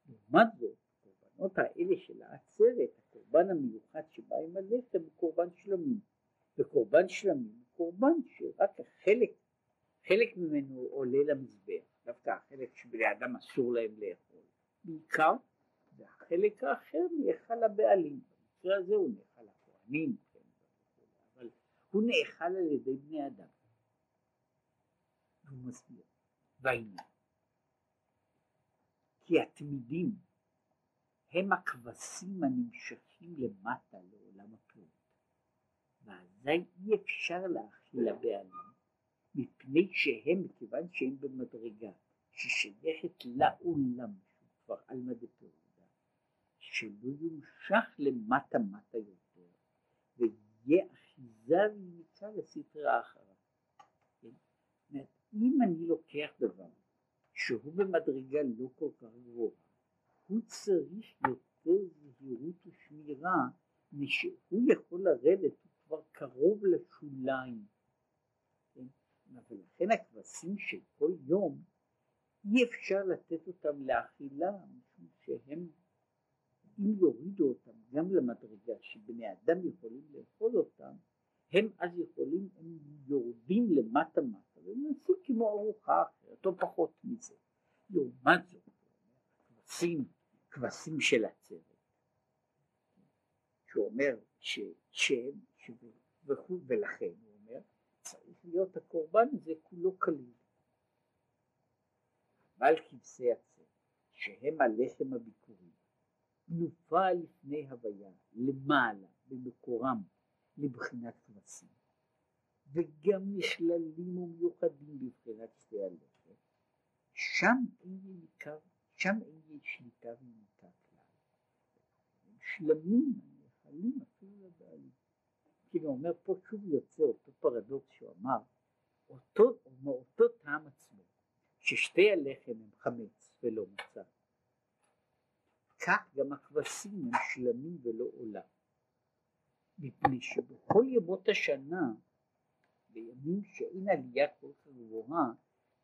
לעומת זאת הקורבנות האלה של העצרת, הקורבן המיוחד שבא עם הלחם הוא קורבן שלמים. וקורבן שלמים הוא קורבן שרק חלק, חלק ממנו עולה למזבח, דווקא החלק שבני אדם אסור להם לאכול. בעיקר, והחלק האחר נאכל לבעלים. במקרה הזה הוא נאכל אבל הוא נאכל על ידי בני אדם. והוא מסביר. והעניין. כי התמידים הם הכבשים הנמשכים למטה לעולם הפירות. ואזי אי אפשר להכיל הבעלים, מפני שהם, מכיוון שהם במדרגה ששייכת לעולם, שהוא כבר עלמא דפירודה, שלא יומשך למטה מטה יותר, ויהיה אחיזה וימיצה לסטרה אחריו. כן? אם אני לוקח דבר שהוא במדרגה לא כל כך גבוהה, הוא צריך יותר זהירות ושמירה משהוא יכול לרדת, הוא כבר קרוב לשוליים. כן? ולכן הכבשים של כל יום אי אפשר לתת אותם לאכילה משום שהם אם יורידו אותם גם למדרגה שבני אדם יכולים לאכול אותם הם אז יכולים, הם יורדים למטה מטה והם נעשו כמו ארוחה אחרת או פחות מזה. לעומת זאת, כבשים, כבשים של הצוות, שהוא אומר שהם, וכו', ולכן הוא אומר, צריך להיות הקורבן הזה כולו קליל. אבל כבשי הצוות, שהם הלחם הביקורי, תנופה לפני הוויה, למעלה, במקורם, לבחינת כבשים, וגם נכללים ומיוחדים בבחינת שתי הלחם, שם אין ניכר, שם אין שליטה וניכר כלל. שלמים, הנאכלים אפילו לבעלים. כאילו אומר פה שוב יוצא אותו פרדוקס שהוא אמר, אותו, מאותו טעם עצמו, ששתי הלחם הם חמץ ולא מצה, כך גם הכבשים הם שלמים ולא עולה. מפני שבכל ימות השנה, בימים שאין עלייה כל כך גבוהה,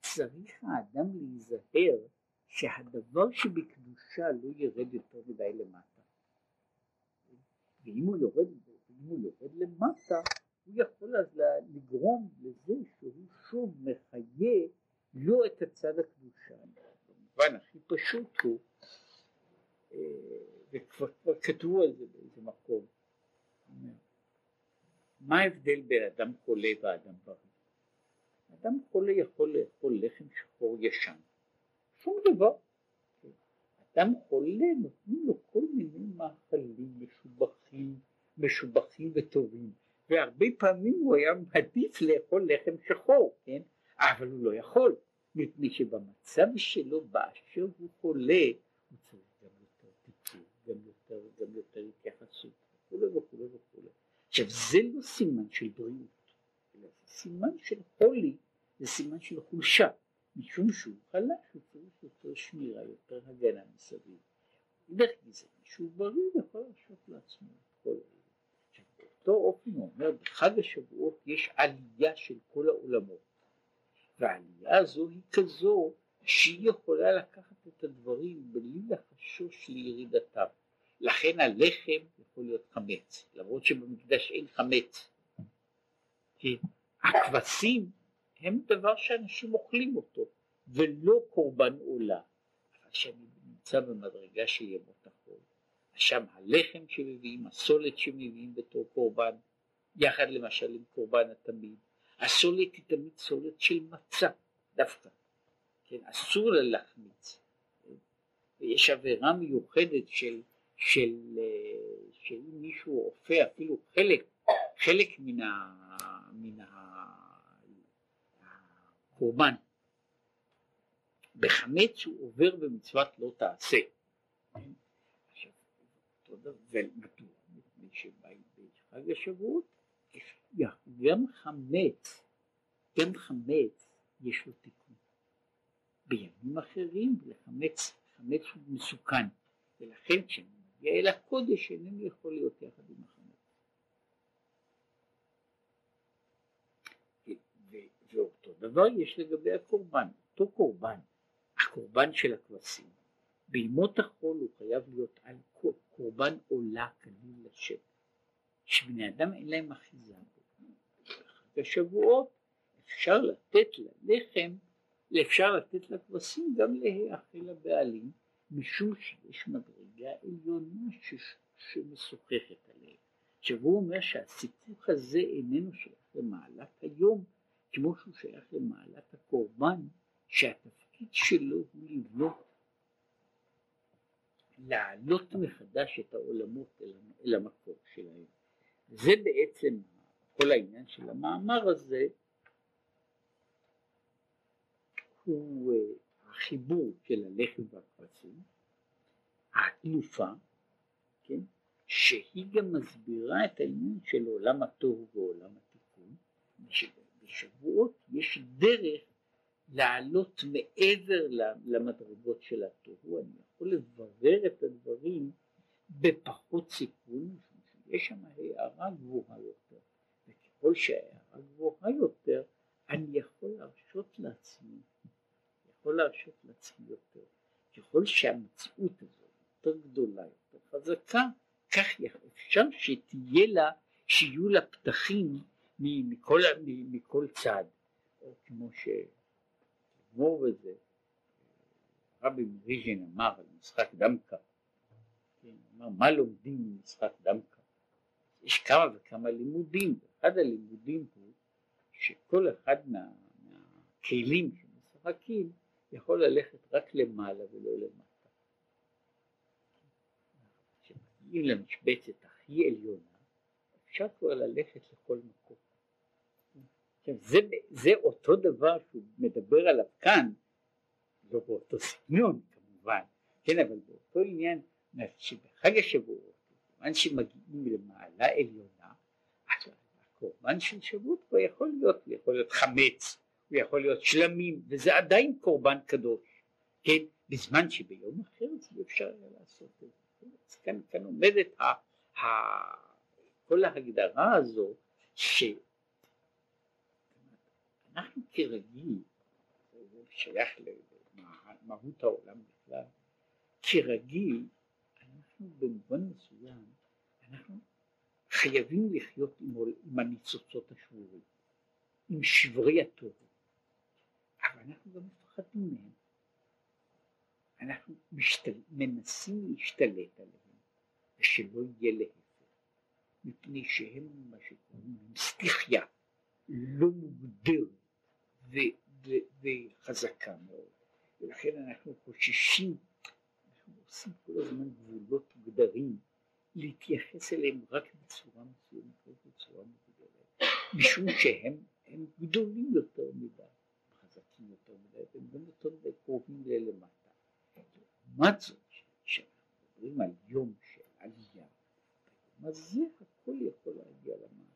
צריך האדם להיזהר שהדבר שבקדושה לא ירד יותר מדי למטה. ואם הוא יורד, ואם הוא יורד למטה, הוא יכול אז לגרום לזה שהוא שוב מחיה לא את הצד הקדושה. במובן הכי פשוט הוא וכבר כתבו על זה באיזה מקום. מה ההבדל בין אדם חולה ואדם בריא? אדם חולה יכול לאכול לחם שחור ישן, שום דבר. אדם חולה נותנים לו כל מיני מאכלים משובחים, משובחים וטובים, והרבה פעמים הוא היה מעדיף לאכול לחם שחור, כן? אבל הוא לא יכול, מפני שבמצב שלו באשר הוא חולה, הוא צריך גם יותר, גם יותר התייחסות וכולי וכולי וכולי. עכשיו זה לא סימן של בריאות, אלא זה סימן של חולי, זה סימן של חולשה, משום שהוא חלש, הוא צריך יותר שמירה, יותר הגנה מסביב. דרך מזה, שהוא בריא יכול להרשות לעצמו את כל אלה. עכשיו באותו אופן הוא אומר, בחג השבועות יש עלייה של כל העולמות, והעלייה הזו היא כזו שהיא יכולה לקחת את הדברים בלי לחשוש לירידתם. לכן הלחם יכול להיות חמץ, למרות שבמקדש אין חמץ. כי הכבשים הם דבר שאנשים אוכלים אותו, ולא קורבן עולה. אבל כשאני נמצא במדרגה של ימות החול, שם הלחם שמביאים, הסולת שמביאים בתור קורבן, יחד למשל עם קורבן התמיד, הסולת היא תמיד סולת של מצה דווקא. כן, אסור לה להחמיץ. ויש עבירה מיוחדת של, של, שאם מישהו אופה אפילו חלק, חלק מן, ה, מן הקורבן בחמץ הוא עובר במצוות לא תעשה. ומדוע? מפני שבחג השבועות גם חמץ, גם חמץ יש לו תיקון. בימים אחרים לחמץ, חמץ הוא מסוכן, ולכן כשאני מגיע אל הקודש אינני יכול להיות יחד עם החמץ. ואותו דבר יש לגבי הקורבן, אותו קורבן, הקורבן של הכבשים, בימות החול הוא חייב להיות על קורבן עולה כליל לשם, שבני אדם אין להם אחיזה בו. בחג השבועות אפשר לתת ללחם אפשר לתת לכבשים גם להיאכל לבעלים, משום שיש מדרגה עליונה שמשוחחת עליהם. עכשיו הוא אומר שהסיפוק הזה איננו שייך למעלת היום, כמו שהוא שייך למעלת הקורבן, שהתפקיד שלו הוא לבנות, להעלות מחדש את העולמות אל, אל המקור שלהם. זה בעצם כל העניין של המאמר הזה, הוא אה, החיבור של הלחם והכבשים, התנופה, כן? שהיא גם מסבירה את העניין של עולם הטוב ועולם התיקון, שבשבועות יש דרך לעלות מעבר למדרגות של התוהו, אני יכול לברר את הדברים בפחות סיכון, יש שם הערה גבוהה יותר, וככל שההערה גבוהה יותר, אני יכול להרשות לעצמי, יכול להרשות לעצמי יותר. ככל שהמציאות הזאת יותר גדולה, יותר חזקה, כך אפשר שתהיה לה, שיהיו לה פתחים מכל, מכל צד, או כמו שגמור בזה, רבי מריז'ין אמר על משחק דמקה, כן, אמר מה לומדים ממשחק דמקה? יש כמה וכמה לימודים, אחד הלימודים הוא שכל אחד מה, מהכלים שמשחקים יכול ללכת רק למעלה ולא למטה. כשמגיעים למשבצת הכי עליונה אפשר כבר ללכת לכל מקום. עכשיו זה, זה אותו דבר שהוא מדבר עליו כאן, לא באותו סגנון כמובן, כן אבל באותו עניין שבחג השבועות, כיוון שמגיעים למעלה עליונה, אז הקורבן של שבועות כבר יכול להיות, הוא יכול להיות חמץ, הוא יכול להיות שלמים, וזה עדיין קורבן קדוש, כן, בזמן שביום אחר זה אפשר היה לעשות את זה. כאן, כאן עומדת ה, ה, כל ההגדרה הזו שאנחנו כרגיל, זה שייך למהות העולם בכלל, כרגיל אנחנו במובן מסוים, אנחנו חייבים לחיות עם, עם הניצוצות השבורים, עם שברי התורה, אבל אנחנו גם מפחדים מהם, אנחנו משתל... מנסים להשתלט עליהם, ושלא יהיה להפך. מפני שהם מה שקוראים להם סטיכיה לא מוגדרת וחזקה מאוד ולכן אנחנו חוששים, אנחנו עושים כל הזמן גבולות מוגדרים להתייחס אליהם רק בצורה מסוימת, בצורה מוגדרת, משום שהם הם גדולים יותר מדי, חזקים יותר מדי, הם גם יותר קרובים ללמטה. לעומת זאת, כשאנחנו מדברים על יום של עלייה, אז זה הכל יכול להגיע למטה.